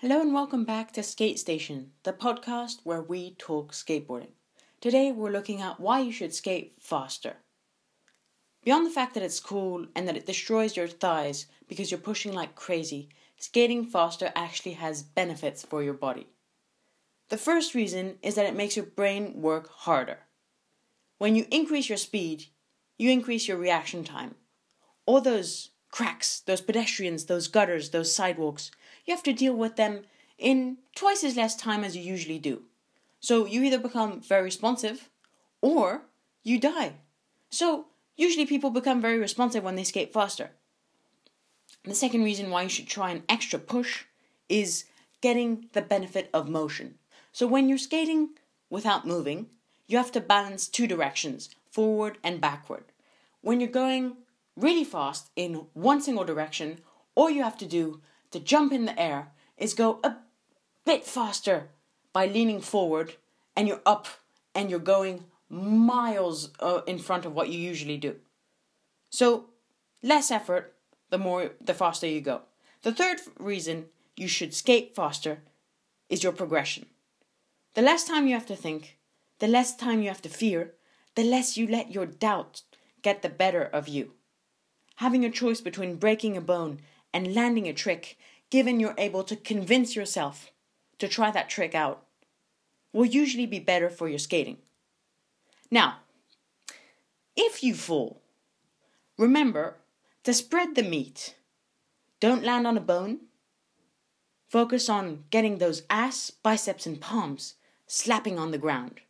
Hello and welcome back to Skate Station, the podcast where we talk skateboarding. Today we're looking at why you should skate faster. Beyond the fact that it's cool and that it destroys your thighs because you're pushing like crazy, skating faster actually has benefits for your body. The first reason is that it makes your brain work harder. When you increase your speed, you increase your reaction time. All those cracks, those pedestrians, those gutters, those sidewalks, you have to deal with them in twice as less time as you usually do. So you either become very responsive or you die. So usually people become very responsive when they skate faster. The second reason why you should try an extra push is getting the benefit of motion. So when you're skating without moving, you have to balance two directions, forward and backward. When you're going really fast in one single direction, all you have to do to jump in the air is go a bit faster by leaning forward and you're up and you're going miles uh, in front of what you usually do. So, less effort, the more the faster you go. The third reason you should skate faster is your progression. The less time you have to think, the less time you have to fear, the less you let your doubt get the better of you. Having a choice between breaking a bone and landing a trick, given you're able to convince yourself to try that trick out, will usually be better for your skating. Now, if you fall, remember to spread the meat. Don't land on a bone. Focus on getting those ass, biceps, and palms slapping on the ground.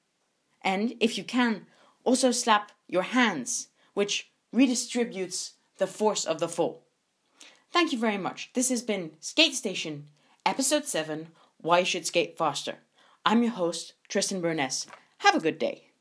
And if you can, also slap your hands, which redistributes the force of the fall. Thank you very much. This has been Skate Station, Episode 7 Why You Should Skate Faster. I'm your host, Tristan Burness. Have a good day.